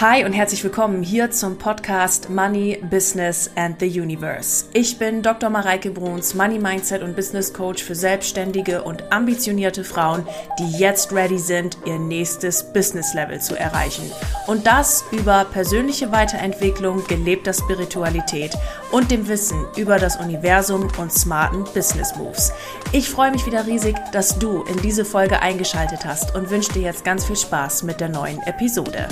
Hi und herzlich willkommen hier zum Podcast Money, Business and the Universe. Ich bin Dr. Mareike Bruns, Money Mindset und Business Coach für selbstständige und ambitionierte Frauen, die jetzt ready sind, ihr nächstes Business Level zu erreichen. Und das über persönliche Weiterentwicklung, gelebter Spiritualität und dem Wissen über das Universum und smarten Business Moves. Ich freue mich wieder riesig, dass du in diese Folge eingeschaltet hast und wünsche dir jetzt ganz viel Spaß mit der neuen Episode.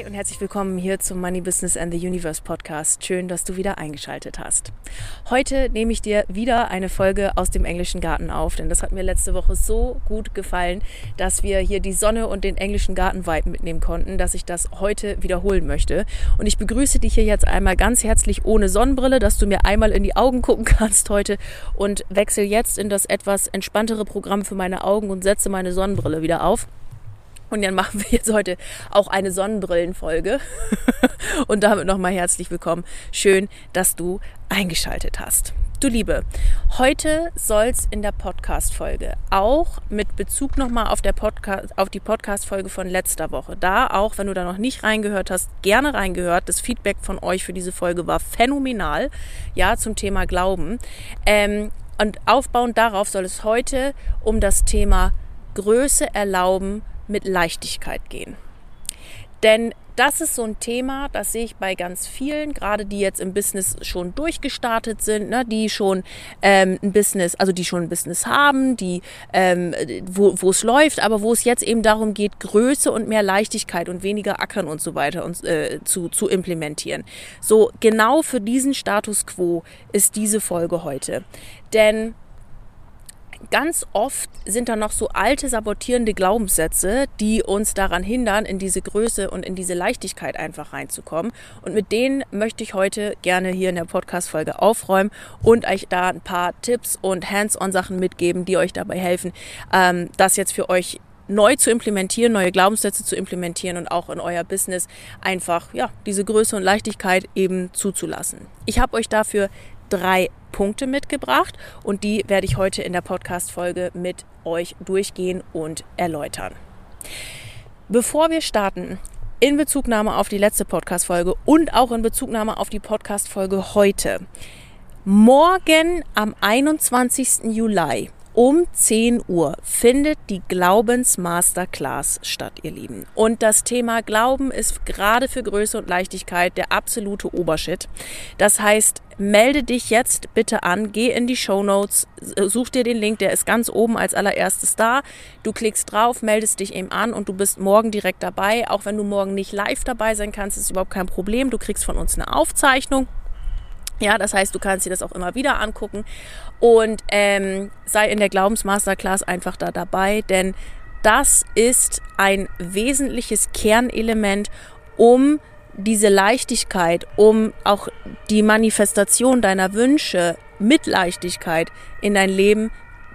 Hi und herzlich willkommen hier zum Money Business and the Universe Podcast. Schön, dass du wieder eingeschaltet hast. Heute nehme ich dir wieder eine Folge aus dem englischen Garten auf, denn das hat mir letzte Woche so gut gefallen, dass wir hier die Sonne und den englischen Garten weit mitnehmen konnten, dass ich das heute wiederholen möchte. Und ich begrüße dich hier jetzt einmal ganz herzlich ohne Sonnenbrille, dass du mir einmal in die Augen gucken kannst heute und wechsle jetzt in das etwas entspanntere Programm für meine Augen und setze meine Sonnenbrille wieder auf. Und dann machen wir jetzt heute auch eine Sonnenbrillenfolge. Und damit nochmal herzlich willkommen. Schön, dass du eingeschaltet hast. Du Liebe, heute soll es in der Podcast-Folge auch mit Bezug nochmal auf, auf die Podcast-Folge von letzter Woche. Da auch, wenn du da noch nicht reingehört hast, gerne reingehört. Das Feedback von euch für diese Folge war phänomenal. Ja, zum Thema Glauben. Ähm, und aufbauend darauf soll es heute um das Thema Größe erlauben mit Leichtigkeit gehen. Denn das ist so ein Thema, das sehe ich bei ganz vielen, gerade die jetzt im Business schon durchgestartet sind, ne, die schon ähm, ein Business, also die schon ein Business haben, die ähm, wo es läuft, aber wo es jetzt eben darum geht, Größe und mehr Leichtigkeit und weniger Ackern und so weiter und, äh, zu, zu implementieren. So genau für diesen Status quo ist diese Folge heute. Denn ganz oft sind da noch so alte sabotierende Glaubenssätze, die uns daran hindern, in diese Größe und in diese Leichtigkeit einfach reinzukommen. Und mit denen möchte ich heute gerne hier in der Podcast-Folge aufräumen und euch da ein paar Tipps und Hands-on-Sachen mitgeben, die euch dabei helfen, ähm, das jetzt für euch neu zu implementieren, neue Glaubenssätze zu implementieren und auch in euer Business einfach ja, diese Größe und Leichtigkeit eben zuzulassen. Ich habe euch dafür drei Punkte mitgebracht und die werde ich heute in der Podcast-Folge mit euch durchgehen und erläutern. Bevor wir starten, in Bezugnahme auf die letzte Podcast-Folge und auch in Bezugnahme auf die Podcast-Folge heute. Morgen am 21. Juli um 10 Uhr findet die Glaubensmasterclass statt, ihr Lieben. Und das Thema Glauben ist gerade für Größe und Leichtigkeit der absolute Obershit. Das heißt, melde dich jetzt bitte an, geh in die Show Notes, such dir den Link, der ist ganz oben als allererstes da. Du klickst drauf, meldest dich eben an und du bist morgen direkt dabei. Auch wenn du morgen nicht live dabei sein kannst, ist überhaupt kein Problem. Du kriegst von uns eine Aufzeichnung ja, das heißt, du kannst dir das auch immer wieder angucken. Und ähm, sei in der Glaubensmasterclass einfach da dabei, denn das ist ein wesentliches Kernelement, um diese Leichtigkeit, um auch die Manifestation deiner Wünsche mit Leichtigkeit in dein Leben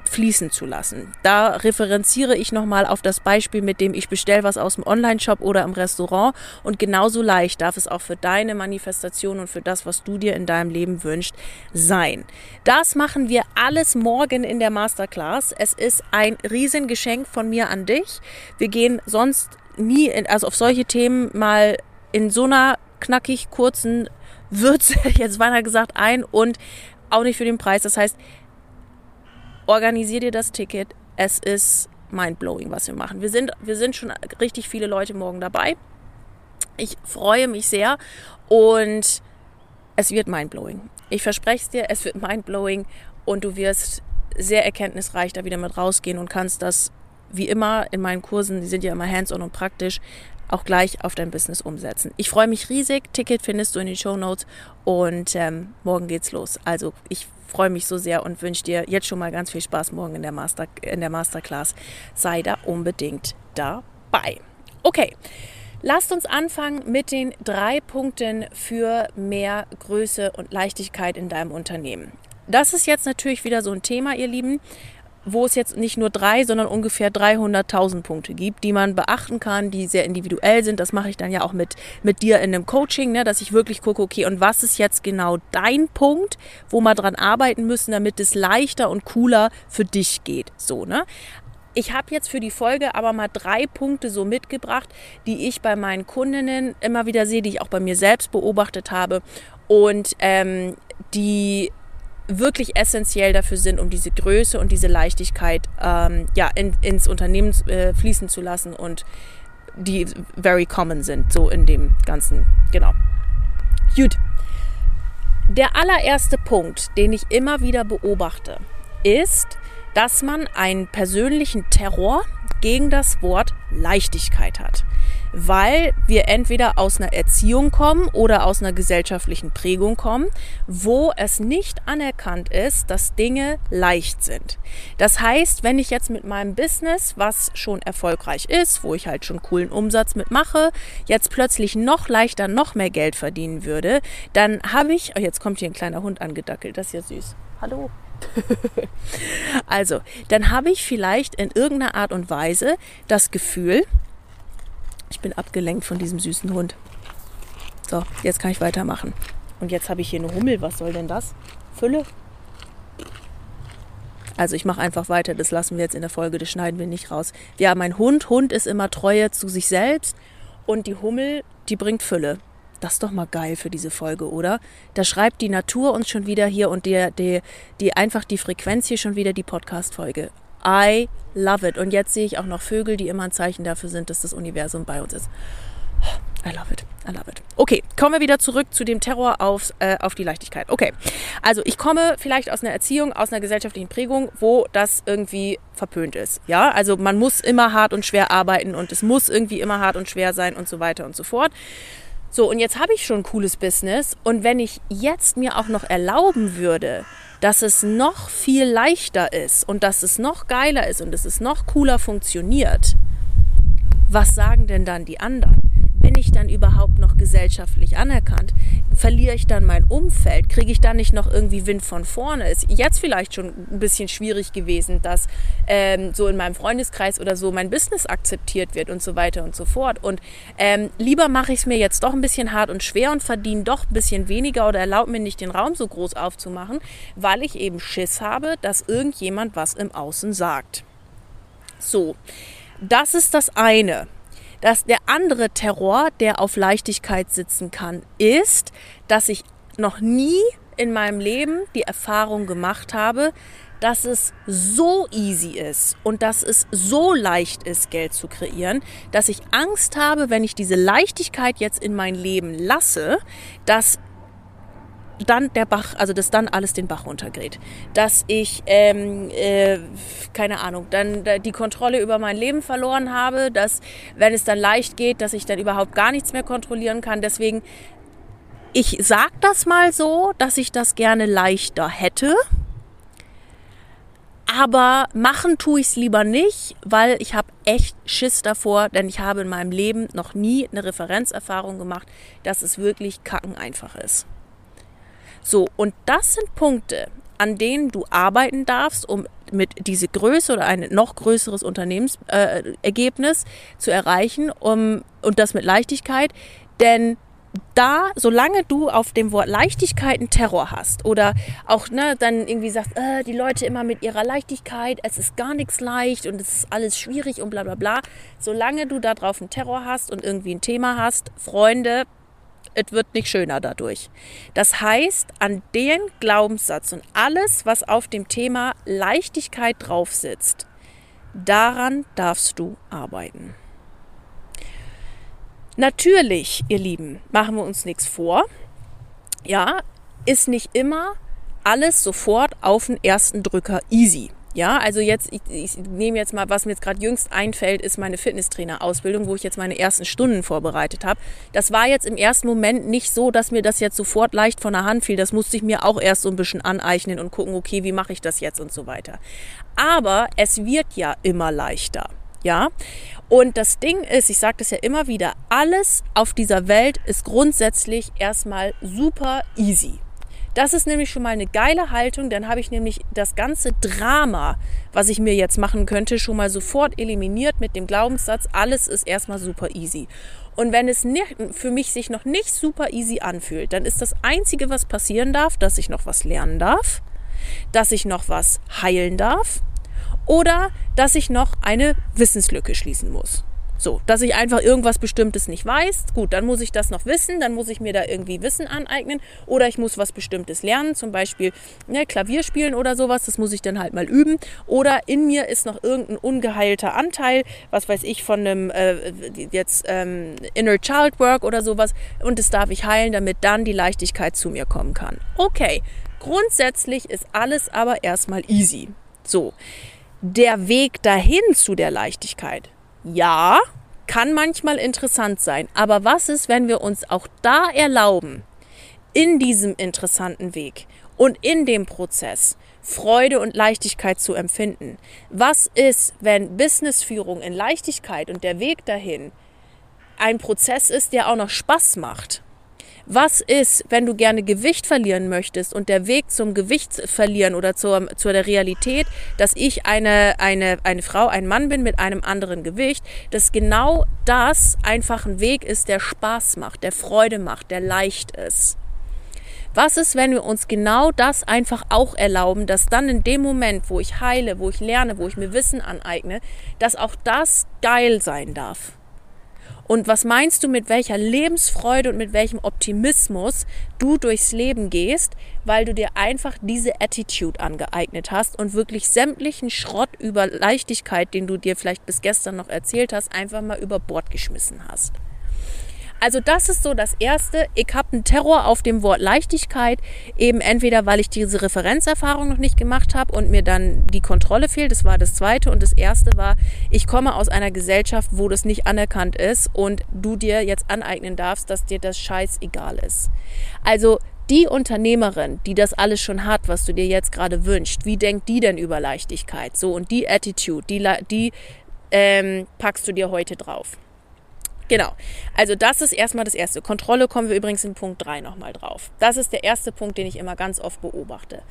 fließen zu lassen. Da referenziere ich nochmal auf das Beispiel, mit dem ich bestelle was aus dem Online-Shop oder im Restaurant und genauso leicht darf es auch für deine Manifestation und für das, was du dir in deinem Leben wünschst, sein. Das machen wir alles morgen in der Masterclass. Es ist ein Riesengeschenk von mir an dich. Wir gehen sonst nie, in, also auf solche Themen mal in so einer knackig kurzen Würze, jetzt weiter gesagt, ein und auch nicht für den Preis. Das heißt, organisier dir das Ticket. Es ist mindblowing, was wir machen. Wir sind, wir sind schon richtig viele Leute morgen dabei. Ich freue mich sehr und es wird mindblowing. Ich verspreche es dir, es wird mindblowing und du wirst sehr erkenntnisreich da wieder mit rausgehen und kannst das wie immer in meinen Kursen, die sind ja immer hands-on und praktisch, auch gleich auf dein Business umsetzen. Ich freue mich riesig. Ticket findest du in den Show Notes und ähm, morgen geht's los. Also ich freue mich so sehr und wünsche dir jetzt schon mal ganz viel Spaß morgen in der, Master, in der Masterclass. Sei da unbedingt dabei. Okay. Lasst uns anfangen mit den drei Punkten für mehr Größe und Leichtigkeit in deinem Unternehmen. Das ist jetzt natürlich wieder so ein Thema, ihr Lieben wo es jetzt nicht nur drei, sondern ungefähr 300.000 Punkte gibt, die man beachten kann, die sehr individuell sind. Das mache ich dann ja auch mit, mit dir in einem Coaching, ne, dass ich wirklich gucke, okay, und was ist jetzt genau dein Punkt, wo wir dran arbeiten müssen, damit es leichter und cooler für dich geht. So, ne? ich habe jetzt für die Folge aber mal drei Punkte so mitgebracht, die ich bei meinen Kundinnen immer wieder sehe, die ich auch bei mir selbst beobachtet habe und ähm, die wirklich essentiell dafür sind, um diese Größe und diese Leichtigkeit ähm, ja, in, ins Unternehmen äh, fließen zu lassen und die very common sind, so in dem Ganzen. Genau. Gut. Der allererste Punkt, den ich immer wieder beobachte, ist, dass man einen persönlichen Terror gegen das Wort Leichtigkeit hat weil wir entweder aus einer Erziehung kommen oder aus einer gesellschaftlichen Prägung kommen, wo es nicht anerkannt ist, dass Dinge leicht sind. Das heißt, wenn ich jetzt mit meinem Business, was schon erfolgreich ist, wo ich halt schon coolen Umsatz mitmache, jetzt plötzlich noch leichter, noch mehr Geld verdienen würde, dann habe ich, oh, jetzt kommt hier ein kleiner Hund angedackelt, das ist ja süß. Hallo. also, dann habe ich vielleicht in irgendeiner Art und Weise das Gefühl, ich bin abgelenkt von diesem süßen Hund. So, jetzt kann ich weitermachen. Und jetzt habe ich hier eine Hummel. Was soll denn das? Fülle? Also ich mache einfach weiter. Das lassen wir jetzt in der Folge. Das schneiden wir nicht raus. Ja, mein Hund. Hund ist immer Treue zu sich selbst. Und die Hummel, die bringt Fülle. Das ist doch mal geil für diese Folge, oder? Da schreibt die Natur uns schon wieder hier und die, die, die einfach die Frequenz hier schon wieder die Podcast-Folge. I love it. Und jetzt sehe ich auch noch Vögel, die immer ein Zeichen dafür sind, dass das Universum bei uns ist. I love it. I love it. Okay, kommen wir wieder zurück zu dem Terror auf, äh, auf die Leichtigkeit. Okay, also ich komme vielleicht aus einer Erziehung, aus einer gesellschaftlichen Prägung, wo das irgendwie verpönt ist. Ja, also man muss immer hart und schwer arbeiten und es muss irgendwie immer hart und schwer sein und so weiter und so fort. So, und jetzt habe ich schon ein cooles Business und wenn ich jetzt mir auch noch erlauben würde, dass es noch viel leichter ist und dass es noch geiler ist und dass es noch cooler funktioniert, was sagen denn dann die anderen? Bin ich dann überhaupt noch gesellschaftlich anerkannt? Verliere ich dann mein Umfeld? Kriege ich dann nicht noch irgendwie Wind von vorne? Ist jetzt vielleicht schon ein bisschen schwierig gewesen, dass ähm, so in meinem Freundeskreis oder so mein Business akzeptiert wird und so weiter und so fort. Und ähm, lieber mache ich es mir jetzt doch ein bisschen hart und schwer und verdiene doch ein bisschen weniger oder erlaube mir nicht den Raum so groß aufzumachen, weil ich eben Schiss habe, dass irgendjemand was im Außen sagt. So, das ist das eine dass der andere Terror, der auf Leichtigkeit sitzen kann, ist, dass ich noch nie in meinem Leben die Erfahrung gemacht habe, dass es so easy ist und dass es so leicht ist, Geld zu kreieren, dass ich Angst habe, wenn ich diese Leichtigkeit jetzt in mein Leben lasse, dass dann der Bach, also dass dann alles den Bach runtergeht. Dass ich, ähm, äh, keine Ahnung, dann die Kontrolle über mein Leben verloren habe, dass, wenn es dann leicht geht, dass ich dann überhaupt gar nichts mehr kontrollieren kann. Deswegen, ich sag das mal so, dass ich das gerne leichter hätte. Aber machen tue ich es lieber nicht, weil ich habe echt Schiss davor, denn ich habe in meinem Leben noch nie eine Referenzerfahrung gemacht, dass es wirklich kacken einfach ist. So, und das sind Punkte, an denen du arbeiten darfst, um mit diese Größe oder ein noch größeres Unternehmensergebnis äh, zu erreichen, um, und das mit Leichtigkeit. Denn da, solange du auf dem Wort Leichtigkeit einen Terror hast oder auch ne, dann irgendwie sagst, äh, die Leute immer mit ihrer Leichtigkeit, es ist gar nichts leicht und es ist alles schwierig und bla bla bla, solange du da drauf einen Terror hast und irgendwie ein Thema hast, Freunde, es wird nicht schöner dadurch. Das heißt, an den Glaubenssatz und alles, was auf dem Thema Leichtigkeit drauf sitzt, daran darfst du arbeiten. Natürlich, ihr Lieben, machen wir uns nichts vor. Ja, ist nicht immer alles sofort auf den ersten Drücker easy. Ja, also jetzt, ich, ich nehme jetzt mal, was mir jetzt gerade jüngst einfällt, ist meine Fitnesstrainer-Ausbildung, wo ich jetzt meine ersten Stunden vorbereitet habe. Das war jetzt im ersten Moment nicht so, dass mir das jetzt sofort leicht von der Hand fiel. Das musste ich mir auch erst so ein bisschen aneignen und gucken, okay, wie mache ich das jetzt und so weiter. Aber es wird ja immer leichter. Ja, und das Ding ist, ich sage das ja immer wieder, alles auf dieser Welt ist grundsätzlich erstmal super easy. Das ist nämlich schon mal eine geile Haltung. Dann habe ich nämlich das ganze Drama, was ich mir jetzt machen könnte, schon mal sofort eliminiert mit dem Glaubenssatz, alles ist erstmal super easy. Und wenn es nicht, für mich sich noch nicht super easy anfühlt, dann ist das Einzige, was passieren darf, dass ich noch was lernen darf, dass ich noch was heilen darf oder dass ich noch eine Wissenslücke schließen muss. So, dass ich einfach irgendwas Bestimmtes nicht weiß. Gut, dann muss ich das noch wissen, dann muss ich mir da irgendwie Wissen aneignen oder ich muss was Bestimmtes lernen, zum Beispiel ne, Klavier spielen oder sowas, das muss ich dann halt mal üben. Oder in mir ist noch irgendein ungeheilter Anteil, was weiß ich, von einem äh, jetzt ähm, Inner Child Work oder sowas und das darf ich heilen, damit dann die Leichtigkeit zu mir kommen kann. Okay, grundsätzlich ist alles aber erstmal easy. So, der Weg dahin zu der Leichtigkeit ja, kann manchmal interessant sein. Aber was ist, wenn wir uns auch da erlauben, in diesem interessanten Weg und in dem Prozess Freude und Leichtigkeit zu empfinden? Was ist, wenn Businessführung in Leichtigkeit und der Weg dahin ein Prozess ist, der auch noch Spaß macht? Was ist, wenn du gerne Gewicht verlieren möchtest und der Weg zum Gewicht verlieren oder zur, zur der Realität, dass ich eine, eine, eine Frau, ein Mann bin mit einem anderen Gewicht, dass genau das einfach ein Weg ist, der Spaß macht, der Freude macht, der leicht ist. Was ist, wenn wir uns genau das einfach auch erlauben, dass dann in dem Moment, wo ich heile, wo ich lerne, wo ich mir Wissen aneigne, dass auch das geil sein darf? Und was meinst du, mit welcher Lebensfreude und mit welchem Optimismus du durchs Leben gehst, weil du dir einfach diese Attitude angeeignet hast und wirklich sämtlichen Schrott über Leichtigkeit, den du dir vielleicht bis gestern noch erzählt hast, einfach mal über Bord geschmissen hast. Also das ist so das Erste. Ich habe einen Terror auf dem Wort Leichtigkeit, eben entweder weil ich diese Referenzerfahrung noch nicht gemacht habe und mir dann die Kontrolle fehlt. Das war das Zweite. Und das Erste war, ich komme aus einer Gesellschaft, wo das nicht anerkannt ist und du dir jetzt aneignen darfst, dass dir das scheißegal ist. Also die Unternehmerin, die das alles schon hat, was du dir jetzt gerade wünschst, wie denkt die denn über Leichtigkeit? So, und die Attitude, die, die ähm, packst du dir heute drauf. Genau. Also das ist erstmal das Erste. Kontrolle kommen wir übrigens in Punkt 3 nochmal drauf. Das ist der erste Punkt, den ich immer ganz oft beobachte.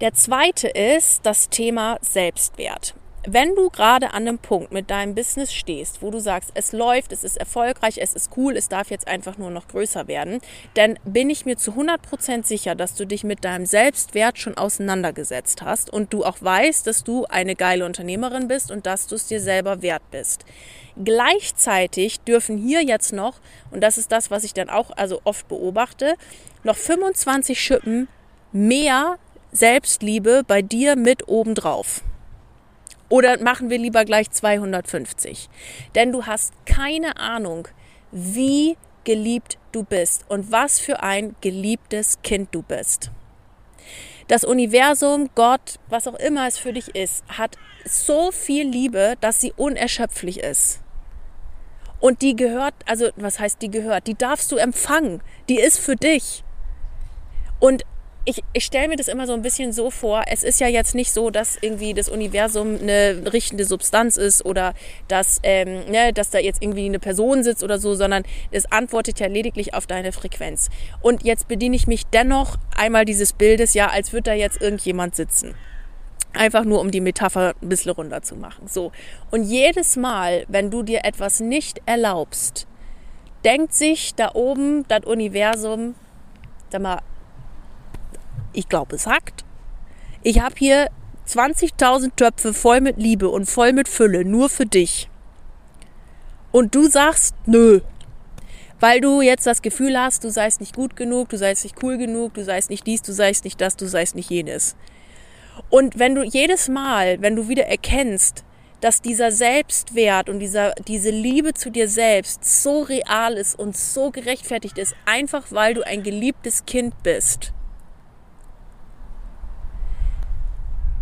Der zweite ist das Thema Selbstwert wenn du gerade an einem Punkt mit deinem Business stehst, wo du sagst, es läuft, es ist erfolgreich, es ist cool, es darf jetzt einfach nur noch größer werden, dann bin ich mir zu 100% sicher, dass du dich mit deinem Selbstwert schon auseinandergesetzt hast und du auch weißt, dass du eine geile Unternehmerin bist und dass du es dir selber wert bist. Gleichzeitig dürfen hier jetzt noch, und das ist das, was ich dann auch also oft beobachte, noch 25 Schippen mehr Selbstliebe bei dir mit obendrauf. Oder machen wir lieber gleich 250? Denn du hast keine Ahnung, wie geliebt du bist und was für ein geliebtes Kind du bist. Das Universum, Gott, was auch immer es für dich ist, hat so viel Liebe, dass sie unerschöpflich ist. Und die gehört, also was heißt die gehört? Die darfst du empfangen. Die ist für dich. Und ich, ich stelle mir das immer so ein bisschen so vor, es ist ja jetzt nicht so, dass irgendwie das Universum eine richtende Substanz ist oder dass, ähm, ne, dass da jetzt irgendwie eine Person sitzt oder so, sondern es antwortet ja lediglich auf deine Frequenz. Und jetzt bediene ich mich dennoch einmal dieses Bildes, ja, als würde da jetzt irgendjemand sitzen. Einfach nur, um die Metapher ein bisschen runter zu machen. So. Und jedes Mal, wenn du dir etwas nicht erlaubst, denkt sich da oben das Universum, sag mal, ich glaube, es hackt. Ich habe hier 20.000 Töpfe voll mit Liebe und voll mit Fülle, nur für dich. Und du sagst, nö. Weil du jetzt das Gefühl hast, du seist nicht gut genug, du seist nicht cool genug, du seist nicht dies, du seist nicht das, du seist nicht jenes. Und wenn du jedes Mal, wenn du wieder erkennst, dass dieser Selbstwert und dieser, diese Liebe zu dir selbst so real ist und so gerechtfertigt ist, einfach weil du ein geliebtes Kind bist,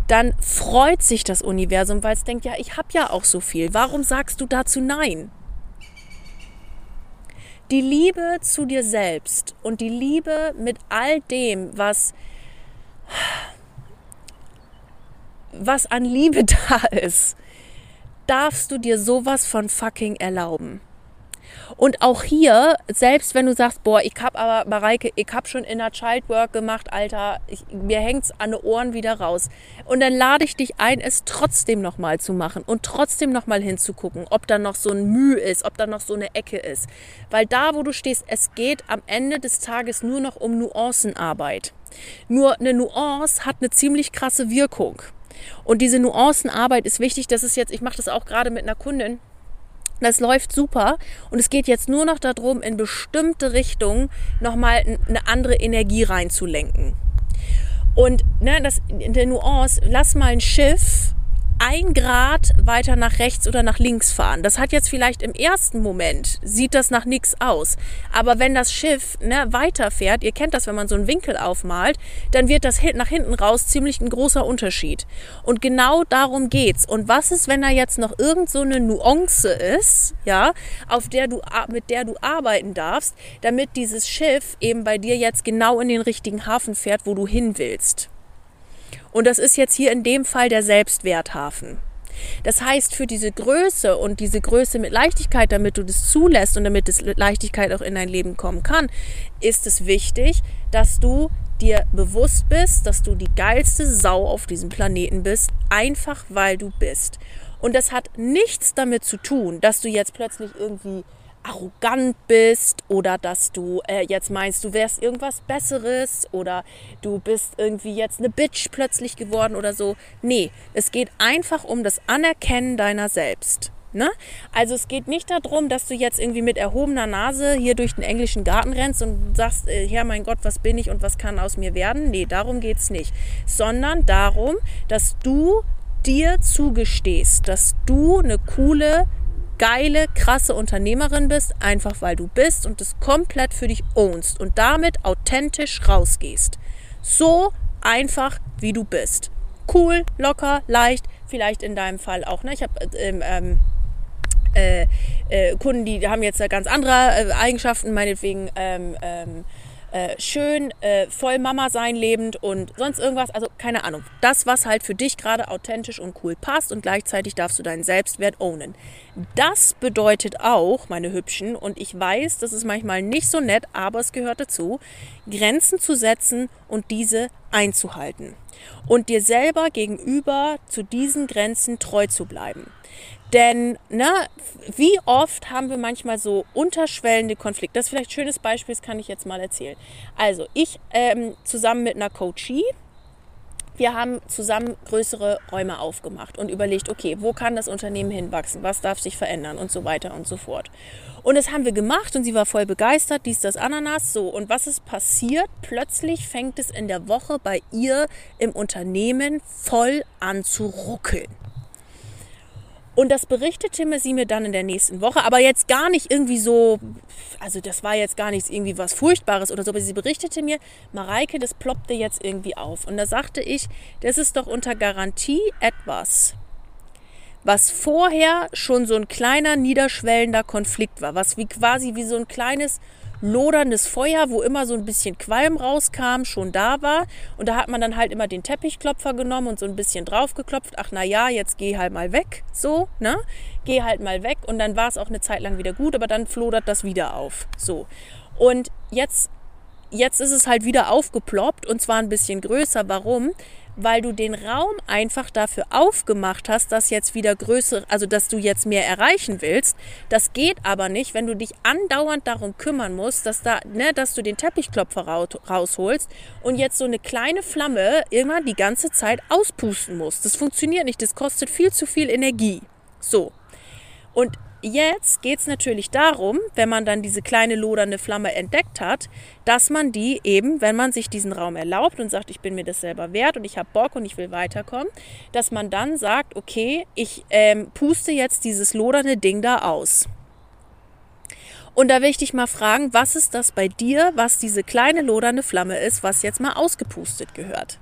dann freut sich das Universum, weil es denkt, ja, ich habe ja auch so viel. Warum sagst du dazu Nein? Die Liebe zu dir selbst und die Liebe mit all dem, was, was an Liebe da ist, darfst du dir sowas von fucking erlauben. Und auch hier, selbst wenn du sagst, boah, ich hab aber, Mareike, ich hab schon Inner Child Work gemacht, Alter, ich, mir hängt's an den Ohren wieder raus. Und dann lade ich dich ein, es trotzdem nochmal zu machen und trotzdem nochmal hinzugucken, ob da noch so ein Mühe ist, ob da noch so eine Ecke ist. Weil da, wo du stehst, es geht am Ende des Tages nur noch um Nuancenarbeit. Nur eine Nuance hat eine ziemlich krasse Wirkung. Und diese Nuancenarbeit ist wichtig. Das ist jetzt, ich mache das auch gerade mit einer Kundin. Das läuft super und es geht jetzt nur noch darum, in bestimmte Richtungen nochmal eine andere Energie reinzulenken. Und ne, das, in der Nuance, lass mal ein Schiff ein Grad weiter nach rechts oder nach links fahren. Das hat jetzt vielleicht im ersten Moment, sieht das nach nichts aus. Aber wenn das Schiff ne, weiterfährt, ihr kennt das, wenn man so einen Winkel aufmalt, dann wird das nach hinten raus ziemlich ein großer Unterschied. Und genau darum geht's. Und was ist, wenn da jetzt noch irgend so eine Nuance ist, ja, auf der du, mit der du arbeiten darfst, damit dieses Schiff eben bei dir jetzt genau in den richtigen Hafen fährt, wo du hin willst. Und das ist jetzt hier in dem Fall der Selbstwerthafen. Das heißt, für diese Größe und diese Größe mit Leichtigkeit, damit du das zulässt und damit mit Leichtigkeit auch in dein Leben kommen kann, ist es wichtig, dass du dir bewusst bist, dass du die geilste Sau auf diesem Planeten bist, einfach weil du bist. Und das hat nichts damit zu tun, dass du jetzt plötzlich irgendwie arrogant bist oder dass du äh, jetzt meinst, du wärst irgendwas Besseres oder du bist irgendwie jetzt eine Bitch plötzlich geworden oder so. Nee, es geht einfach um das Anerkennen deiner selbst. Ne? Also es geht nicht darum, dass du jetzt irgendwie mit erhobener Nase hier durch den englischen Garten rennst und sagst, äh, Herr mein Gott, was bin ich und was kann aus mir werden? Nee, darum geht es nicht. Sondern darum, dass du dir zugestehst, dass du eine coole geile, krasse Unternehmerin bist, einfach weil du bist und es komplett für dich ownst und damit authentisch rausgehst. So einfach, wie du bist. Cool, locker, leicht, vielleicht in deinem Fall auch. Ne? Ich habe ähm, ähm, äh, äh, Kunden, die haben jetzt ganz andere äh, Eigenschaften, meinetwegen ähm, ähm äh, schön, äh, voll Mama sein lebend und sonst irgendwas. Also keine Ahnung. Das, was halt für dich gerade authentisch und cool passt und gleichzeitig darfst du deinen Selbstwert ownen. Das bedeutet auch, meine Hübschen, und ich weiß, das ist manchmal nicht so nett, aber es gehört dazu, Grenzen zu setzen und diese einzuhalten. Und dir selber gegenüber zu diesen Grenzen treu zu bleiben. Denn ne, wie oft haben wir manchmal so unterschwellende Konflikte? Das ist vielleicht ein schönes Beispiel, das kann ich jetzt mal erzählen. Also ich ähm, zusammen mit einer Coachie, wir haben zusammen größere Räume aufgemacht und überlegt, okay, wo kann das Unternehmen hinwachsen, was darf sich verändern und so weiter und so fort. Und das haben wir gemacht und sie war voll begeistert, dies, das, Ananas, so. Und was ist passiert? Plötzlich fängt es in der Woche bei ihr im Unternehmen voll an zu ruckeln. Und das berichtete sie mir dann in der nächsten Woche, aber jetzt gar nicht irgendwie so, also das war jetzt gar nichts irgendwie was Furchtbares oder so, aber sie berichtete mir, Mareike, das ploppte jetzt irgendwie auf. Und da sagte ich, das ist doch unter Garantie etwas, was vorher schon so ein kleiner niederschwellender Konflikt war, was wie quasi wie so ein kleines loderndes Feuer, wo immer so ein bisschen Qualm rauskam, schon da war. Und da hat man dann halt immer den Teppichklopfer genommen und so ein bisschen draufgeklopft. Ach na ja, jetzt geh halt mal weg. So, ne? Geh halt mal weg. Und dann war es auch eine Zeit lang wieder gut, aber dann flodert das wieder auf. So. Und jetzt, jetzt ist es halt wieder aufgeploppt und zwar ein bisschen größer. Warum? Weil du den Raum einfach dafür aufgemacht hast, dass jetzt wieder größer, also dass du jetzt mehr erreichen willst. Das geht aber nicht, wenn du dich andauernd darum kümmern musst, dass da, ne, dass du den Teppichklopfer rausholst und jetzt so eine kleine Flamme immer die ganze Zeit auspusten musst. Das funktioniert nicht. Das kostet viel zu viel Energie. So. Und Jetzt geht es natürlich darum, wenn man dann diese kleine lodernde Flamme entdeckt hat, dass man die eben, wenn man sich diesen Raum erlaubt und sagt, ich bin mir das selber wert und ich habe Bock und ich will weiterkommen, dass man dann sagt, okay, ich ähm, puste jetzt dieses lodernde Ding da aus. Und da will ich dich mal fragen, was ist das bei dir, was diese kleine lodernde Flamme ist, was jetzt mal ausgepustet gehört?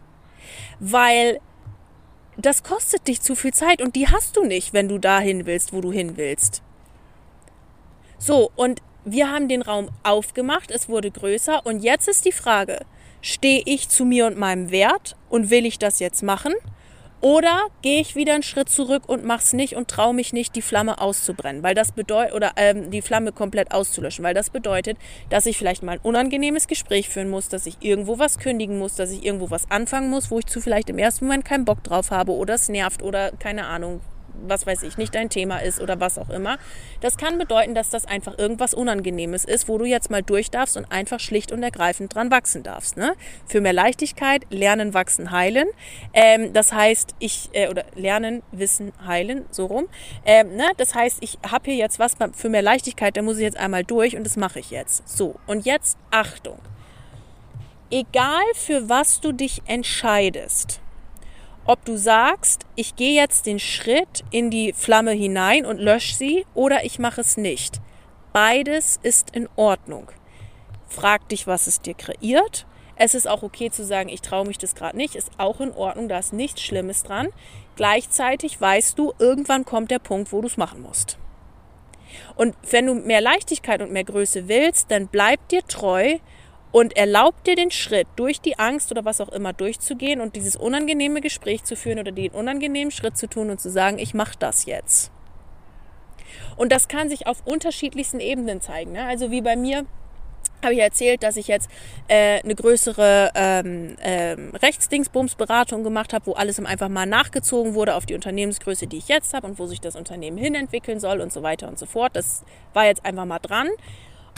Weil das kostet dich zu viel Zeit und die hast du nicht, wenn du dahin willst, wo du hin willst. So, und wir haben den Raum aufgemacht, es wurde größer. Und jetzt ist die Frage, stehe ich zu mir und meinem Wert und will ich das jetzt machen? Oder gehe ich wieder einen Schritt zurück und mache es nicht und traue mich nicht, die Flamme auszubrennen, weil das bedeutet oder ähm, die Flamme komplett auszulöschen, weil das bedeutet, dass ich vielleicht mal ein unangenehmes Gespräch führen muss, dass ich irgendwo was kündigen muss, dass ich irgendwo was anfangen muss, wo ich zu vielleicht im ersten Moment keinen Bock drauf habe oder es nervt oder keine Ahnung, was weiß ich, nicht dein Thema ist oder was auch immer. Das kann bedeuten, dass das einfach irgendwas Unangenehmes ist, wo du jetzt mal durch darfst und einfach schlicht und ergreifend dran wachsen darfst. Ne? Für mehr Leichtigkeit, lernen, wachsen, heilen. Ähm, das heißt, ich, äh, oder lernen, wissen, heilen, so rum. Ähm, ne? Das heißt, ich habe hier jetzt was für mehr Leichtigkeit, da muss ich jetzt einmal durch und das mache ich jetzt. So, und jetzt Achtung. Egal für was du dich entscheidest, ob du sagst, ich gehe jetzt den Schritt in die Flamme hinein und lösche sie oder ich mache es nicht. Beides ist in Ordnung. Frag dich, was es dir kreiert. Es ist auch okay zu sagen, ich traue mich das gerade nicht, ist auch in Ordnung, da ist nichts Schlimmes dran. Gleichzeitig weißt du, irgendwann kommt der Punkt, wo du es machen musst. Und wenn du mehr Leichtigkeit und mehr Größe willst, dann bleib dir treu und erlaubt dir den Schritt, durch die Angst oder was auch immer durchzugehen und dieses unangenehme Gespräch zu führen oder den unangenehmen Schritt zu tun und zu sagen, ich mache das jetzt. Und das kann sich auf unterschiedlichsten Ebenen zeigen. Ne? Also wie bei mir habe ich erzählt, dass ich jetzt äh, eine größere ähm, ähm, Rechtsdingsbumsberatung gemacht habe, wo alles einfach mal nachgezogen wurde auf die Unternehmensgröße, die ich jetzt habe und wo sich das Unternehmen hinentwickeln soll und so weiter und so fort. Das war jetzt einfach mal dran.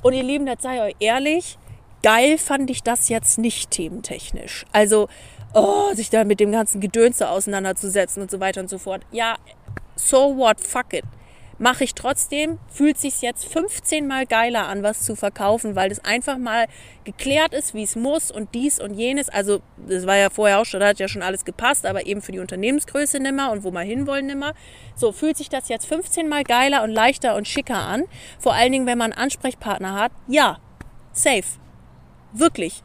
Und ihr Lieben, das sei euch ehrlich, geil fand ich das jetzt nicht thementechnisch. Also, oh, sich da mit dem ganzen Gedönse auseinanderzusetzen und so weiter und so fort. Ja, so what, fuck it. Mache ich trotzdem, fühlt sich jetzt 15 mal geiler an, was zu verkaufen, weil das einfach mal geklärt ist, wie es muss und dies und jenes. Also, das war ja vorher auch schon, da hat ja schon alles gepasst, aber eben für die Unternehmensgröße nimmer und wo wir hinwollen nimmer. So, fühlt sich das jetzt 15 mal geiler und leichter und schicker an. Vor allen Dingen, wenn man einen Ansprechpartner hat. Ja, safe. Wirklich.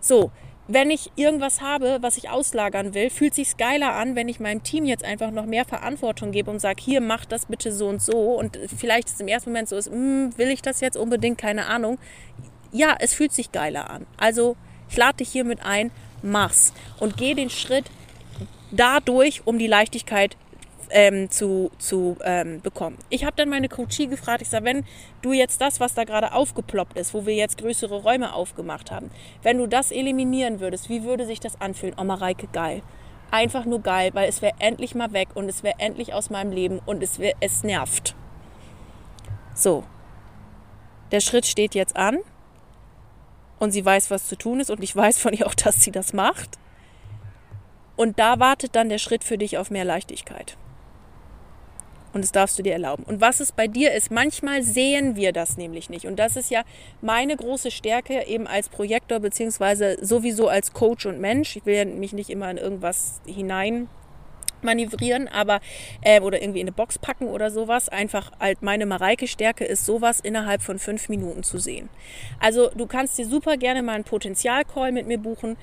So, wenn ich irgendwas habe, was ich auslagern will, fühlt sich geiler an, wenn ich meinem Team jetzt einfach noch mehr Verantwortung gebe und sage, hier mach das bitte so und so und vielleicht ist es im ersten Moment so ist, hm, will ich das jetzt unbedingt, keine Ahnung. Ja, es fühlt sich geiler an. Also ich lade dich hiermit ein, mach's und geh den Schritt dadurch, um die Leichtigkeit ähm, zu, zu ähm, bekommen. Ich habe dann meine Coachie gefragt, ich sage, wenn du jetzt das, was da gerade aufgeploppt ist, wo wir jetzt größere Räume aufgemacht haben, wenn du das eliminieren würdest, wie würde sich das anfühlen? Oh, Mareike, geil. Einfach nur geil, weil es wäre endlich mal weg und es wäre endlich aus meinem Leben und es, wär, es nervt. So, der Schritt steht jetzt an und sie weiß, was zu tun ist und ich weiß von ihr auch, dass sie das macht. Und da wartet dann der Schritt für dich auf mehr Leichtigkeit. Und das darfst du dir erlauben. Und was es bei dir ist, manchmal sehen wir das nämlich nicht. Und das ist ja meine große Stärke eben als Projektor beziehungsweise sowieso als Coach und Mensch. Ich will mich nicht immer in irgendwas hinein manövrieren, aber äh, oder irgendwie in eine Box packen oder sowas. Einfach halt meine Mareike-Stärke ist, sowas innerhalb von fünf Minuten zu sehen. Also du kannst dir super gerne mal einen Potenzial-Call mit mir buchen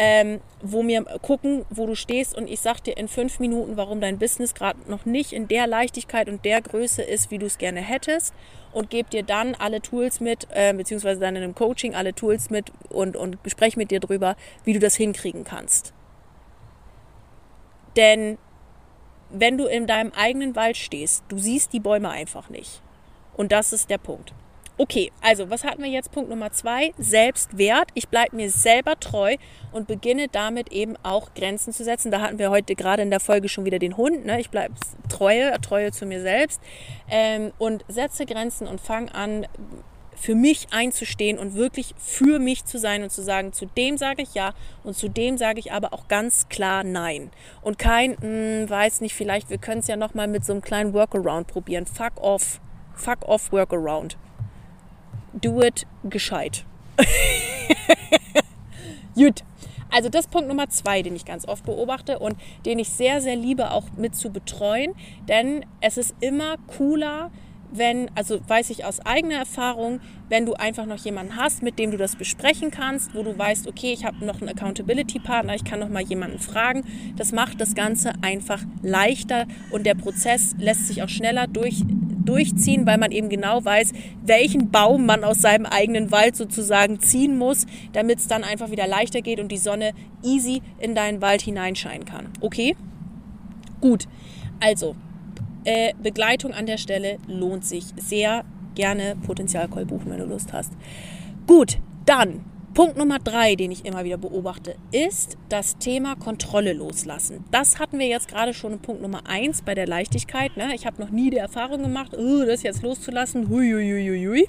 ähm, wo wir gucken, wo du stehst und ich sag dir in fünf Minuten, warum dein Business gerade noch nicht in der Leichtigkeit und der Größe ist, wie du es gerne hättest und gebe dir dann alle Tools mit, äh, beziehungsweise dann in einem Coaching alle Tools mit und, und spreche mit dir drüber, wie du das hinkriegen kannst. Denn wenn du in deinem eigenen Wald stehst, du siehst die Bäume einfach nicht. Und das ist der Punkt. Okay, also was hatten wir jetzt? Punkt Nummer zwei, Selbstwert. Ich bleibe mir selber treu und beginne damit eben auch Grenzen zu setzen. Da hatten wir heute gerade in der Folge schon wieder den Hund. Ne? Ich bleibe treue, treue zu mir selbst ähm, und setze Grenzen und fange an, für mich einzustehen und wirklich für mich zu sein und zu sagen, zu dem sage ich ja und zu dem sage ich aber auch ganz klar nein. Und kein, mh, hm, weiß nicht, vielleicht, wir können es ja nochmal mit so einem kleinen Workaround probieren. Fuck off. Fuck off Workaround do it gescheit. Gut. Also das ist Punkt Nummer zwei, den ich ganz oft beobachte und den ich sehr, sehr liebe, auch mit zu betreuen. Denn es ist immer cooler, wenn, also weiß ich aus eigener Erfahrung, wenn du einfach noch jemanden hast, mit dem du das besprechen kannst, wo du weißt, okay, ich habe noch einen Accountability-Partner, ich kann noch mal jemanden fragen. Das macht das Ganze einfach leichter und der Prozess lässt sich auch schneller durch, durchziehen, weil man eben genau weiß, welchen Baum man aus seinem eigenen Wald sozusagen ziehen muss, damit es dann einfach wieder leichter geht und die Sonne easy in deinen Wald hineinscheinen kann. Okay? Gut. Also, äh, Begleitung an der Stelle lohnt sich sehr. Gerne Potenzialcall buchen, wenn du Lust hast. Gut, dann Punkt Nummer drei, den ich immer wieder beobachte, ist das Thema Kontrolle loslassen. Das hatten wir jetzt gerade schon in Punkt Nummer eins bei der Leichtigkeit. Ne? Ich habe noch nie die Erfahrung gemacht, oh, das jetzt loszulassen. Hui.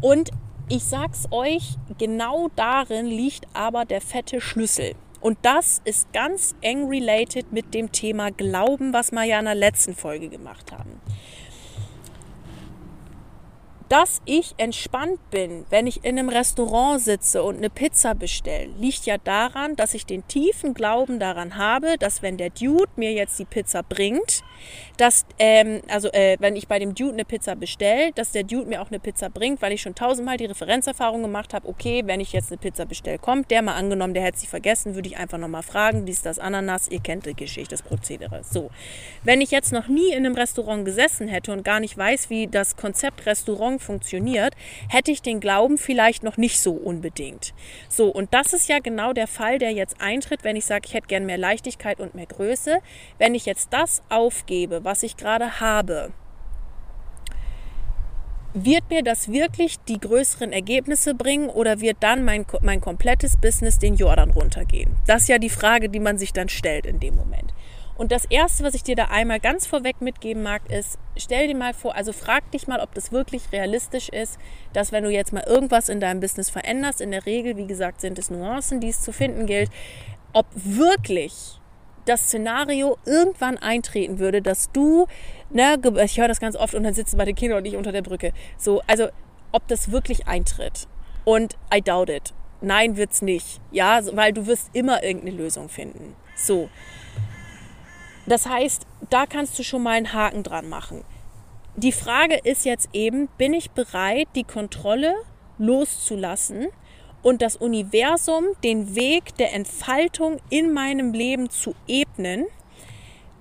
Und ich sag's euch, genau darin liegt aber der fette Schlüssel. Und das ist ganz eng related mit dem Thema Glauben, was wir ja in der letzten Folge gemacht haben dass ich entspannt bin, wenn ich in einem Restaurant sitze und eine Pizza bestelle, liegt ja daran, dass ich den tiefen Glauben daran habe, dass wenn der Dude mir jetzt die Pizza bringt, dass, ähm, also äh, wenn ich bei dem Dude eine Pizza bestelle, dass der Dude mir auch eine Pizza bringt, weil ich schon tausendmal die Referenzerfahrung gemacht habe, okay, wenn ich jetzt eine Pizza bestelle, kommt der mal angenommen, der hätte sie vergessen, würde ich einfach nochmal fragen, dies, das, Ananas, ihr kennt die Geschichte, das Prozedere. So, wenn ich jetzt noch nie in einem Restaurant gesessen hätte und gar nicht weiß, wie das Konzept Restaurant funktioniert, hätte ich den Glauben vielleicht noch nicht so unbedingt. So, und das ist ja genau der Fall, der jetzt eintritt, wenn ich sage, ich hätte gern mehr Leichtigkeit und mehr Größe. Wenn ich jetzt das aufgebe, was ich gerade habe, wird mir das wirklich die größeren Ergebnisse bringen oder wird dann mein, mein komplettes Business den Jordan runtergehen? Das ist ja die Frage, die man sich dann stellt in dem Moment. Und das Erste, was ich dir da einmal ganz vorweg mitgeben mag, ist, stell dir mal vor, also frag dich mal, ob das wirklich realistisch ist, dass wenn du jetzt mal irgendwas in deinem Business veränderst, in der Regel, wie gesagt, sind es Nuancen, die es zu finden gilt, ob wirklich das Szenario irgendwann eintreten würde, dass du, ne, ich höre das ganz oft und dann sitzen meine Kinder und ich unter der Brücke. So, also ob das wirklich eintritt. Und I doubt it. Nein, wird's nicht. Ja, weil du wirst immer irgendeine Lösung finden. So. Das heißt, da kannst du schon mal einen Haken dran machen. Die Frage ist jetzt eben, bin ich bereit, die Kontrolle loszulassen und das Universum den Weg der Entfaltung in meinem Leben zu ebnen,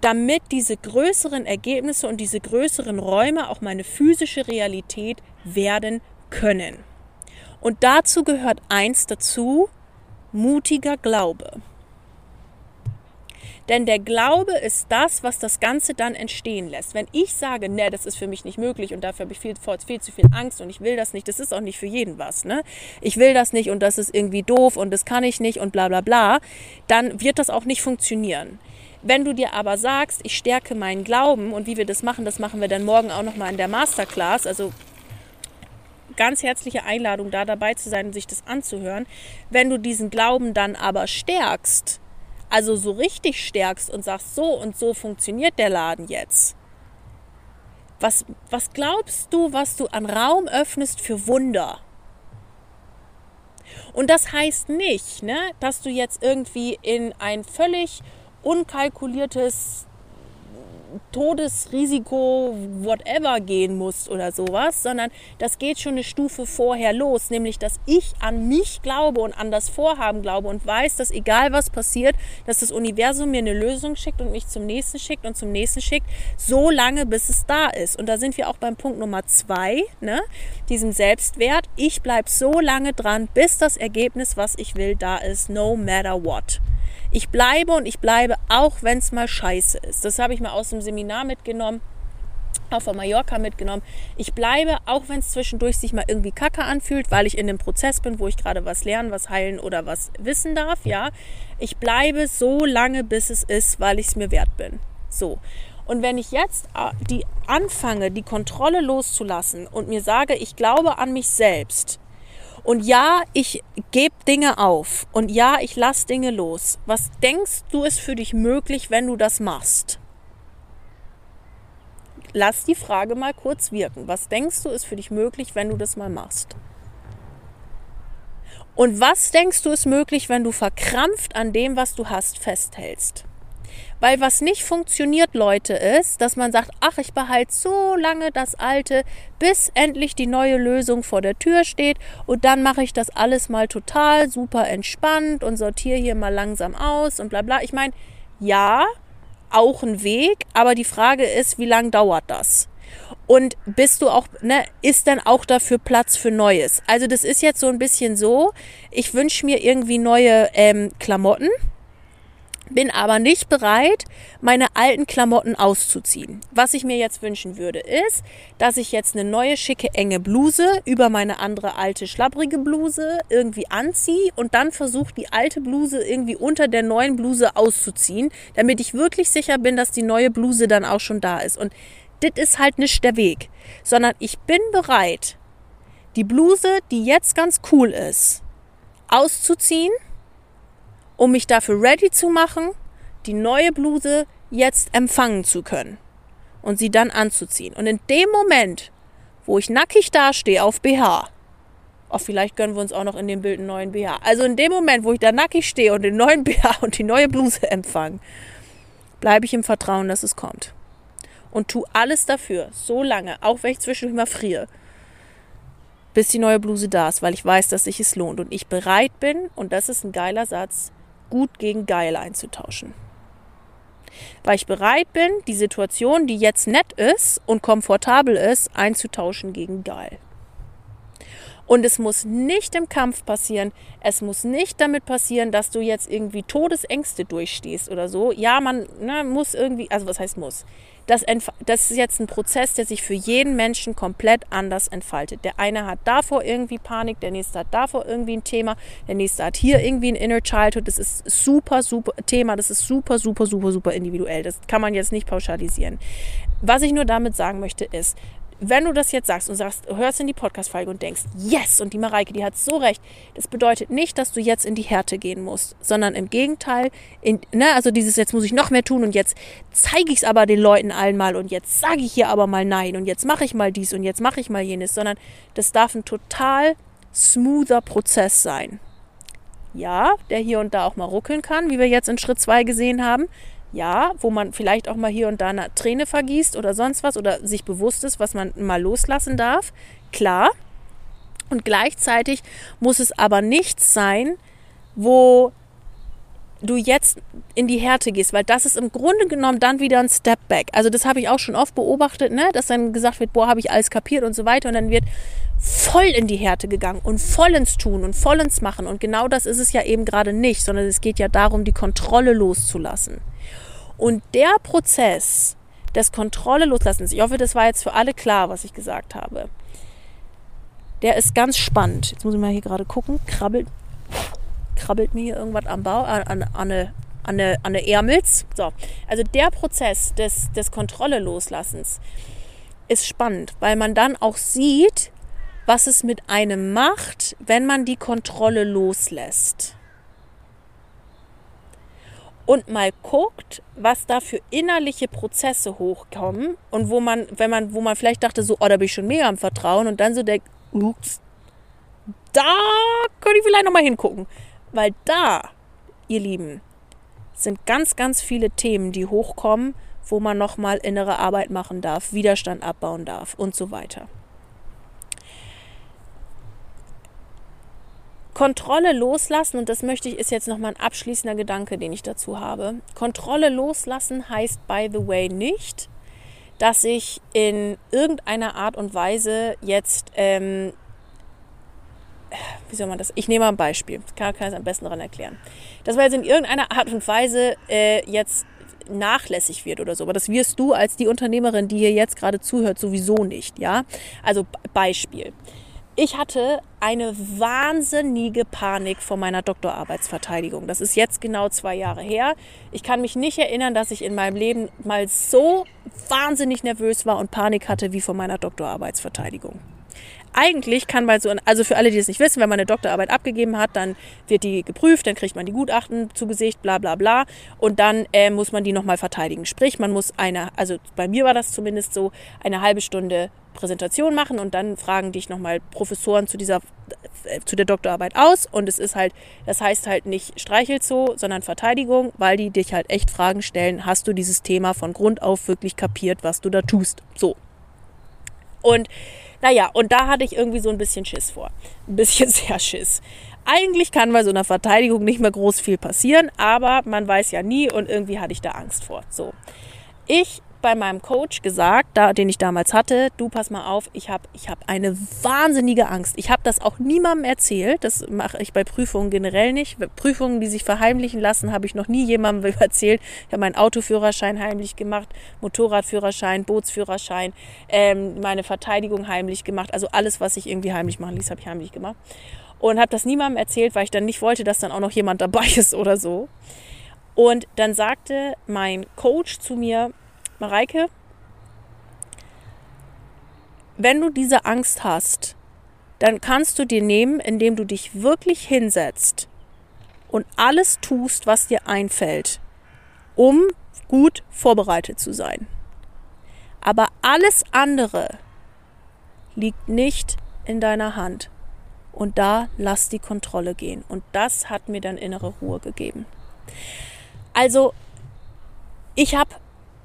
damit diese größeren Ergebnisse und diese größeren Räume auch meine physische Realität werden können. Und dazu gehört eins dazu, mutiger Glaube. Denn der Glaube ist das, was das Ganze dann entstehen lässt. Wenn ich sage, ne, das ist für mich nicht möglich und dafür habe ich viel, viel zu viel Angst und ich will das nicht, das ist auch nicht für jeden was. Ne? Ich will das nicht und das ist irgendwie doof und das kann ich nicht und bla bla bla, dann wird das auch nicht funktionieren. Wenn du dir aber sagst, ich stärke meinen Glauben und wie wir das machen, das machen wir dann morgen auch nochmal in der Masterclass. Also ganz herzliche Einladung, da dabei zu sein und sich das anzuhören. Wenn du diesen Glauben dann aber stärkst, also so richtig stärkst und sagst, so und so funktioniert der Laden jetzt. Was, was glaubst du, was du an Raum öffnest für Wunder? Und das heißt nicht, ne, dass du jetzt irgendwie in ein völlig unkalkuliertes Todesrisiko, whatever gehen musst oder sowas, sondern das geht schon eine Stufe vorher los, nämlich dass ich an mich glaube und an das Vorhaben glaube und weiß, dass egal was passiert, dass das Universum mir eine Lösung schickt und mich zum nächsten schickt und zum nächsten schickt, so lange bis es da ist. Und da sind wir auch beim Punkt Nummer zwei, ne, diesem Selbstwert. Ich bleibe so lange dran, bis das Ergebnis, was ich will, da ist, no matter what. Ich bleibe und ich bleibe, auch wenn es mal scheiße ist. Das habe ich mal aus dem Seminar mitgenommen auch von Mallorca mitgenommen. Ich bleibe, auch wenn es zwischendurch sich mal irgendwie kacke anfühlt, weil ich in dem Prozess bin, wo ich gerade was lernen, was heilen oder was wissen darf, ja. Ich bleibe so lange, bis es ist, weil ich es mir wert bin. So. Und wenn ich jetzt äh, die anfange, die Kontrolle loszulassen und mir sage, ich glaube an mich selbst, und ja, ich gebe Dinge auf. Und ja, ich lasse Dinge los. Was denkst du ist für dich möglich, wenn du das machst? Lass die Frage mal kurz wirken. Was denkst du ist für dich möglich, wenn du das mal machst? Und was denkst du ist möglich, wenn du verkrampft an dem, was du hast, festhältst? Weil was nicht funktioniert, Leute, ist, dass man sagt, ach, ich behalte so lange das Alte, bis endlich die neue Lösung vor der Tür steht und dann mache ich das alles mal total super entspannt und sortiere hier mal langsam aus und bla bla. Ich meine, ja, auch ein Weg, aber die Frage ist, wie lange dauert das? Und bist du auch, ne, ist dann auch dafür Platz für Neues? Also das ist jetzt so ein bisschen so, ich wünsche mir irgendwie neue ähm, Klamotten bin aber nicht bereit, meine alten Klamotten auszuziehen. Was ich mir jetzt wünschen würde, ist, dass ich jetzt eine neue schicke enge Bluse über meine andere alte schlapprige Bluse irgendwie anziehe und dann versuche die alte Bluse irgendwie unter der neuen Bluse auszuziehen, damit ich wirklich sicher bin, dass die neue Bluse dann auch schon da ist. Und das ist halt nicht der Weg, sondern ich bin bereit, die Bluse, die jetzt ganz cool ist, auszuziehen um mich dafür ready zu machen, die neue Bluse jetzt empfangen zu können und sie dann anzuziehen. Und in dem Moment, wo ich nackig dastehe auf BH, auch vielleicht gönnen wir uns auch noch in dem Bild einen neuen BH. Also in dem Moment, wo ich da nackig stehe und den neuen BH und die neue Bluse empfange, bleibe ich im Vertrauen, dass es kommt. Und tu alles dafür, so lange, auch wenn ich zwischendurch mal friere, bis die neue Bluse da ist, weil ich weiß, dass sich es lohnt und ich bereit bin, und das ist ein geiler Satz, gut gegen geil einzutauschen. Weil ich bereit bin, die Situation, die jetzt nett ist und komfortabel ist, einzutauschen gegen geil. Und es muss nicht im Kampf passieren. Es muss nicht damit passieren, dass du jetzt irgendwie Todesängste durchstehst oder so. Ja, man ne, muss irgendwie, also was heißt muss? Das, das ist jetzt ein Prozess, der sich für jeden Menschen komplett anders entfaltet. Der eine hat davor irgendwie Panik, der nächste hat davor irgendwie ein Thema, der nächste hat hier irgendwie ein Inner Childhood. Das ist super, super Thema, das ist super, super, super, super individuell. Das kann man jetzt nicht pauschalisieren. Was ich nur damit sagen möchte ist, wenn du das jetzt sagst und sagst, hörst in die Podcast-Folge und denkst, yes, und die Mareike, die hat so recht, das bedeutet nicht, dass du jetzt in die Härte gehen musst, sondern im Gegenteil, in, ne, also dieses, jetzt muss ich noch mehr tun und jetzt zeige ich es aber den Leuten allen mal und jetzt sage ich hier aber mal nein und jetzt mache ich mal dies und jetzt mache ich mal jenes, sondern das darf ein total smoother Prozess sein. Ja, der hier und da auch mal ruckeln kann, wie wir jetzt in Schritt 2 gesehen haben, ja, wo man vielleicht auch mal hier und da eine Träne vergießt oder sonst was oder sich bewusst ist, was man mal loslassen darf. Klar. Und gleichzeitig muss es aber nichts sein, wo du jetzt in die Härte gehst, weil das ist im Grunde genommen dann wieder ein Step Back. Also das habe ich auch schon oft beobachtet, ne? dass dann gesagt wird, boah, habe ich alles kapiert und so weiter und dann wird voll in die Härte gegangen und voll ins Tun und voll ins Machen und genau das ist es ja eben gerade nicht, sondern es geht ja darum, die Kontrolle loszulassen. Und der Prozess des Kontrolle loslassens, ich hoffe, das war jetzt für alle klar, was ich gesagt habe, der ist ganz spannend. Jetzt muss ich mal hier gerade gucken, krabbelt, krabbelt mir hier irgendwas am Bau, an, an, an, eine, an, eine, an Ärmels. So, also der Prozess des, des Kontrolle loslassens ist spannend, weil man dann auch sieht, was es mit einem macht, wenn man die Kontrolle loslässt und mal guckt, was da für innerliche Prozesse hochkommen und wo man, wenn man, wo man vielleicht dachte, so, oh, da bin ich schon mega am Vertrauen und dann so denkt, ups, da könnte ich vielleicht nochmal hingucken. Weil da, ihr Lieben, sind ganz, ganz viele Themen, die hochkommen, wo man nochmal innere Arbeit machen darf, Widerstand abbauen darf und so weiter. Kontrolle loslassen, und das möchte ich, ist jetzt nochmal ein abschließender Gedanke, den ich dazu habe. Kontrolle loslassen heißt, by the way, nicht, dass ich in irgendeiner Art und Weise jetzt, ähm, wie soll man das? Ich nehme mal ein Beispiel, kann, kann ich es am besten daran erklären. Dass man jetzt in irgendeiner Art und Weise äh, jetzt nachlässig wird oder so. Aber das wirst du als die Unternehmerin, die hier jetzt gerade zuhört, sowieso nicht, ja? Also Beispiel. Ich hatte eine wahnsinnige Panik vor meiner Doktorarbeitsverteidigung. Das ist jetzt genau zwei Jahre her. Ich kann mich nicht erinnern, dass ich in meinem Leben mal so wahnsinnig nervös war und Panik hatte wie vor meiner Doktorarbeitsverteidigung eigentlich kann man so, also für alle, die es nicht wissen, wenn man eine Doktorarbeit abgegeben hat, dann wird die geprüft, dann kriegt man die Gutachten zu Gesicht, bla bla bla. Und dann äh, muss man die nochmal verteidigen. Sprich, man muss eine, also bei mir war das zumindest so, eine halbe Stunde Präsentation machen und dann fragen dich nochmal Professoren zu dieser äh, zu der Doktorarbeit aus und es ist halt, das heißt halt nicht streichelt so, sondern Verteidigung, weil die dich halt echt Fragen stellen, hast du dieses Thema von Grund auf wirklich kapiert, was du da tust? So. Und naja, und da hatte ich irgendwie so ein bisschen Schiss vor. Ein bisschen sehr Schiss. Eigentlich kann bei so einer Verteidigung nicht mehr groß viel passieren, aber man weiß ja nie und irgendwie hatte ich da Angst vor. So. Ich bei meinem Coach gesagt, da, den ich damals hatte, du pass mal auf, ich habe ich hab eine wahnsinnige Angst. Ich habe das auch niemandem erzählt. Das mache ich bei Prüfungen generell nicht. Prüfungen, die sich verheimlichen lassen, habe ich noch nie jemandem erzählt. Ich habe meinen Autoführerschein heimlich gemacht, Motorradführerschein, Bootsführerschein, ähm, meine Verteidigung heimlich gemacht. Also alles, was ich irgendwie heimlich machen ließ, habe ich heimlich gemacht. Und habe das niemandem erzählt, weil ich dann nicht wollte, dass dann auch noch jemand dabei ist oder so. Und dann sagte mein Coach zu mir, Mareike, wenn du diese Angst hast, dann kannst du dir nehmen, indem du dich wirklich hinsetzt und alles tust, was dir einfällt, um gut vorbereitet zu sein. Aber alles andere liegt nicht in deiner Hand. Und da lass die Kontrolle gehen. Und das hat mir dann innere Ruhe gegeben. Also, ich habe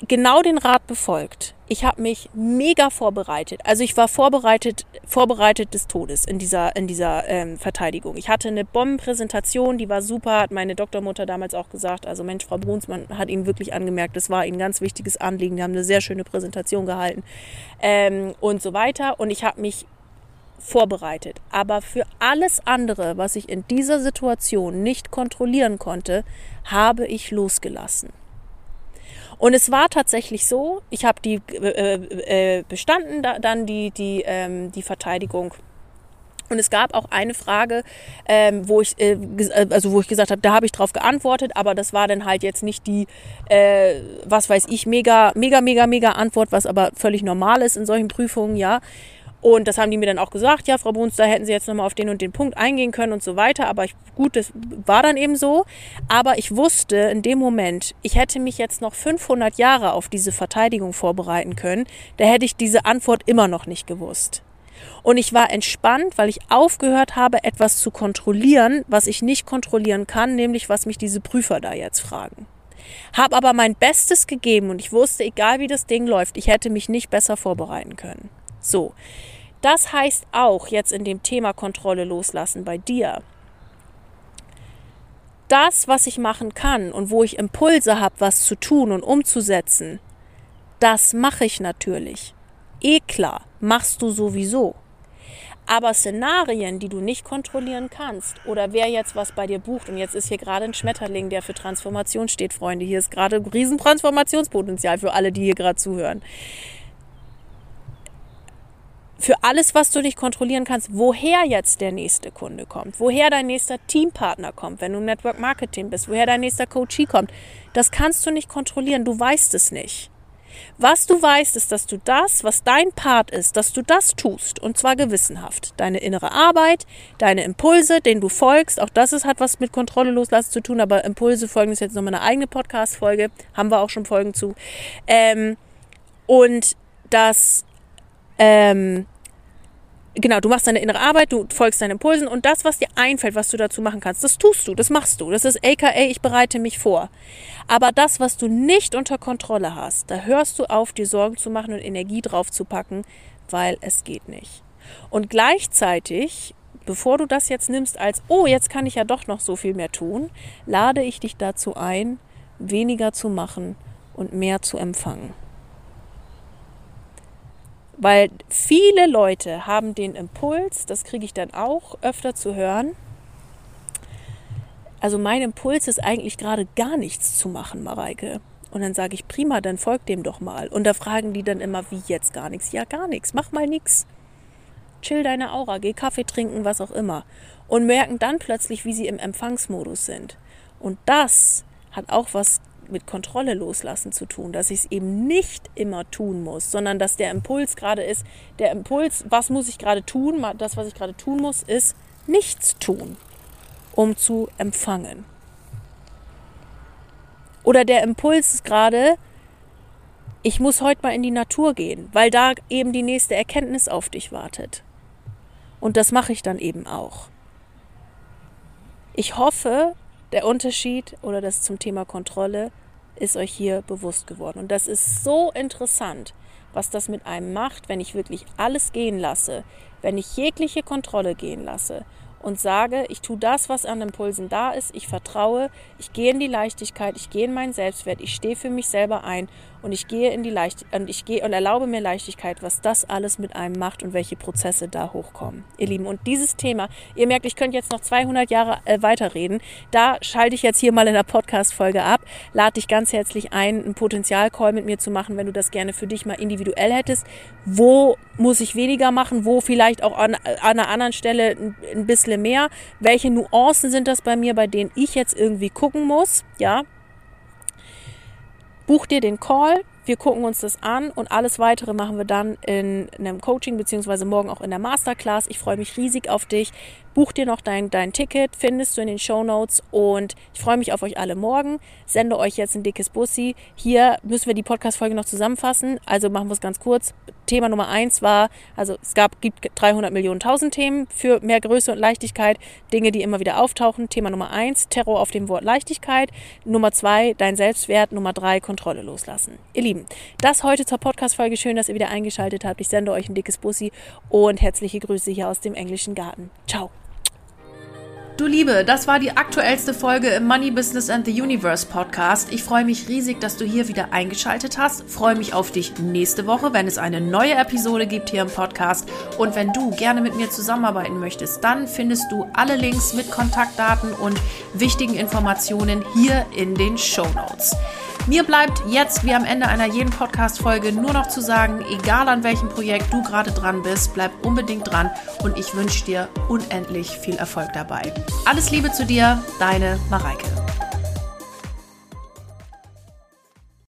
genau den Rat befolgt. Ich habe mich mega vorbereitet. Also ich war vorbereitet, vorbereitet des Todes in dieser, in dieser ähm, Verteidigung. Ich hatte eine Bombenpräsentation, die war super, hat meine Doktormutter damals auch gesagt. Also Mensch, Frau Brunsmann hat Ihnen wirklich angemerkt, das war Ihnen ein ganz wichtiges Anliegen. Die haben eine sehr schöne Präsentation gehalten ähm, und so weiter. Und ich habe mich vorbereitet. Aber für alles andere, was ich in dieser Situation nicht kontrollieren konnte, habe ich losgelassen. Und es war tatsächlich so, ich habe die äh, äh, bestanden, da, dann die, die, ähm, die Verteidigung. Und es gab auch eine Frage, ähm, wo ich, äh, äh also wo ich gesagt habe, da habe ich drauf geantwortet, aber das war dann halt jetzt nicht die, äh, was weiß ich, mega, mega, mega, mega Antwort, was aber völlig normal ist in solchen Prüfungen, ja. Und das haben die mir dann auch gesagt, ja, Frau Bruns, da hätten Sie jetzt nochmal auf den und den Punkt eingehen können und so weiter. Aber ich, gut, das war dann eben so. Aber ich wusste in dem Moment, ich hätte mich jetzt noch 500 Jahre auf diese Verteidigung vorbereiten können. Da hätte ich diese Antwort immer noch nicht gewusst. Und ich war entspannt, weil ich aufgehört habe, etwas zu kontrollieren, was ich nicht kontrollieren kann, nämlich was mich diese Prüfer da jetzt fragen. Hab aber mein Bestes gegeben und ich wusste, egal wie das Ding läuft, ich hätte mich nicht besser vorbereiten können. So, das heißt auch jetzt in dem Thema Kontrolle loslassen bei dir. Das, was ich machen kann und wo ich Impulse habe, was zu tun und umzusetzen, das mache ich natürlich. Eh klar, machst du sowieso. Aber Szenarien, die du nicht kontrollieren kannst, oder wer jetzt was bei dir bucht, und jetzt ist hier gerade ein Schmetterling, der für Transformation steht, Freunde, hier ist gerade Riesentransformationspotenzial für alle, die hier gerade zuhören für alles, was du nicht kontrollieren kannst, woher jetzt der nächste Kunde kommt, woher dein nächster Teampartner kommt, wenn du Network Marketing bist, woher dein nächster Coachee kommt, das kannst du nicht kontrollieren, du weißt es nicht. Was du weißt, ist, dass du das, was dein Part ist, dass du das tust und zwar gewissenhaft. Deine innere Arbeit, deine Impulse, denen du folgst, auch das ist, hat was mit Kontrolle loslassen zu tun, aber Impulse folgen ist jetzt nochmal eine eigene Podcast-Folge, haben wir auch schon Folgen zu. Ähm, und das ähm, genau, du machst deine innere Arbeit, du folgst deinen Impulsen und das, was dir einfällt, was du dazu machen kannst, das tust du, das machst du. Das ist aka, ich bereite mich vor. Aber das, was du nicht unter Kontrolle hast, da hörst du auf, dir Sorgen zu machen und Energie drauf zu packen, weil es geht nicht. Und gleichzeitig, bevor du das jetzt nimmst als, oh, jetzt kann ich ja doch noch so viel mehr tun, lade ich dich dazu ein, weniger zu machen und mehr zu empfangen. Weil viele Leute haben den Impuls, das kriege ich dann auch öfter zu hören. Also mein Impuls ist eigentlich gerade gar nichts zu machen, Mareike. Und dann sage ich, prima, dann folg dem doch mal. Und da fragen die dann immer, wie jetzt gar nichts? Ja, gar nichts, mach mal nichts. Chill deine Aura, geh Kaffee trinken, was auch immer. Und merken dann plötzlich, wie sie im Empfangsmodus sind. Und das hat auch was mit Kontrolle loslassen zu tun, dass ich es eben nicht immer tun muss, sondern dass der Impuls gerade ist, der Impuls, was muss ich gerade tun, das, was ich gerade tun muss, ist nichts tun, um zu empfangen. Oder der Impuls ist gerade, ich muss heute mal in die Natur gehen, weil da eben die nächste Erkenntnis auf dich wartet. Und das mache ich dann eben auch. Ich hoffe, der Unterschied oder das zum Thema Kontrolle ist euch hier bewusst geworden. Und das ist so interessant, was das mit einem macht, wenn ich wirklich alles gehen lasse, wenn ich jegliche Kontrolle gehen lasse und sage, ich tue das, was an Impulsen da ist, ich vertraue, ich gehe in die Leichtigkeit, ich gehe in meinen Selbstwert, ich stehe für mich selber ein und ich gehe in die Leicht und ich gehe und erlaube mir Leichtigkeit, was das alles mit einem macht und welche Prozesse da hochkommen. Ihr Lieben, und dieses Thema, ihr merkt, ich könnte jetzt noch 200 Jahre äh, weiterreden. Da schalte ich jetzt hier mal in der Podcast Folge ab. Lade dich ganz herzlich ein, einen Potenzialcall mit mir zu machen, wenn du das gerne für dich mal individuell hättest. Wo muss ich weniger machen? Wo vielleicht auch an, an einer anderen Stelle ein, ein bisschen mehr? Welche Nuancen sind das bei mir, bei denen ich jetzt irgendwie gucken muss? Ja, Buch dir den Call, wir gucken uns das an und alles weitere machen wir dann in einem Coaching beziehungsweise morgen auch in der Masterclass. Ich freue mich riesig auf dich. Buch dir noch dein, dein Ticket, findest du in den Show Notes und ich freue mich auf euch alle morgen. Sende euch jetzt ein dickes Bussi. Hier müssen wir die Podcast-Folge noch zusammenfassen, also machen wir es ganz kurz. Thema Nummer eins war, also es gab, gibt 300 Millionen tausend Themen für mehr Größe und Leichtigkeit, Dinge, die immer wieder auftauchen. Thema Nummer eins, Terror auf dem Wort Leichtigkeit. Nummer zwei, dein Selbstwert. Nummer drei, Kontrolle loslassen. Ihr Lieben, das heute zur Podcast-Folge. Schön, dass ihr wieder eingeschaltet habt. Ich sende euch ein dickes Bussi und herzliche Grüße hier aus dem englischen Garten. Ciao. Du Liebe, das war die aktuellste Folge im Money Business and the Universe Podcast. Ich freue mich riesig, dass du hier wieder eingeschaltet hast. Freue mich auf dich nächste Woche, wenn es eine neue Episode gibt hier im Podcast. Und wenn du gerne mit mir zusammenarbeiten möchtest, dann findest du alle Links mit Kontaktdaten und wichtigen Informationen hier in den Show Notes. Mir bleibt jetzt wie am Ende einer jeden Podcast-Folge nur noch zu sagen, egal an welchem Projekt du gerade dran bist, bleib unbedingt dran und ich wünsche dir unendlich viel Erfolg dabei. Alles Liebe zu dir, deine Mareike.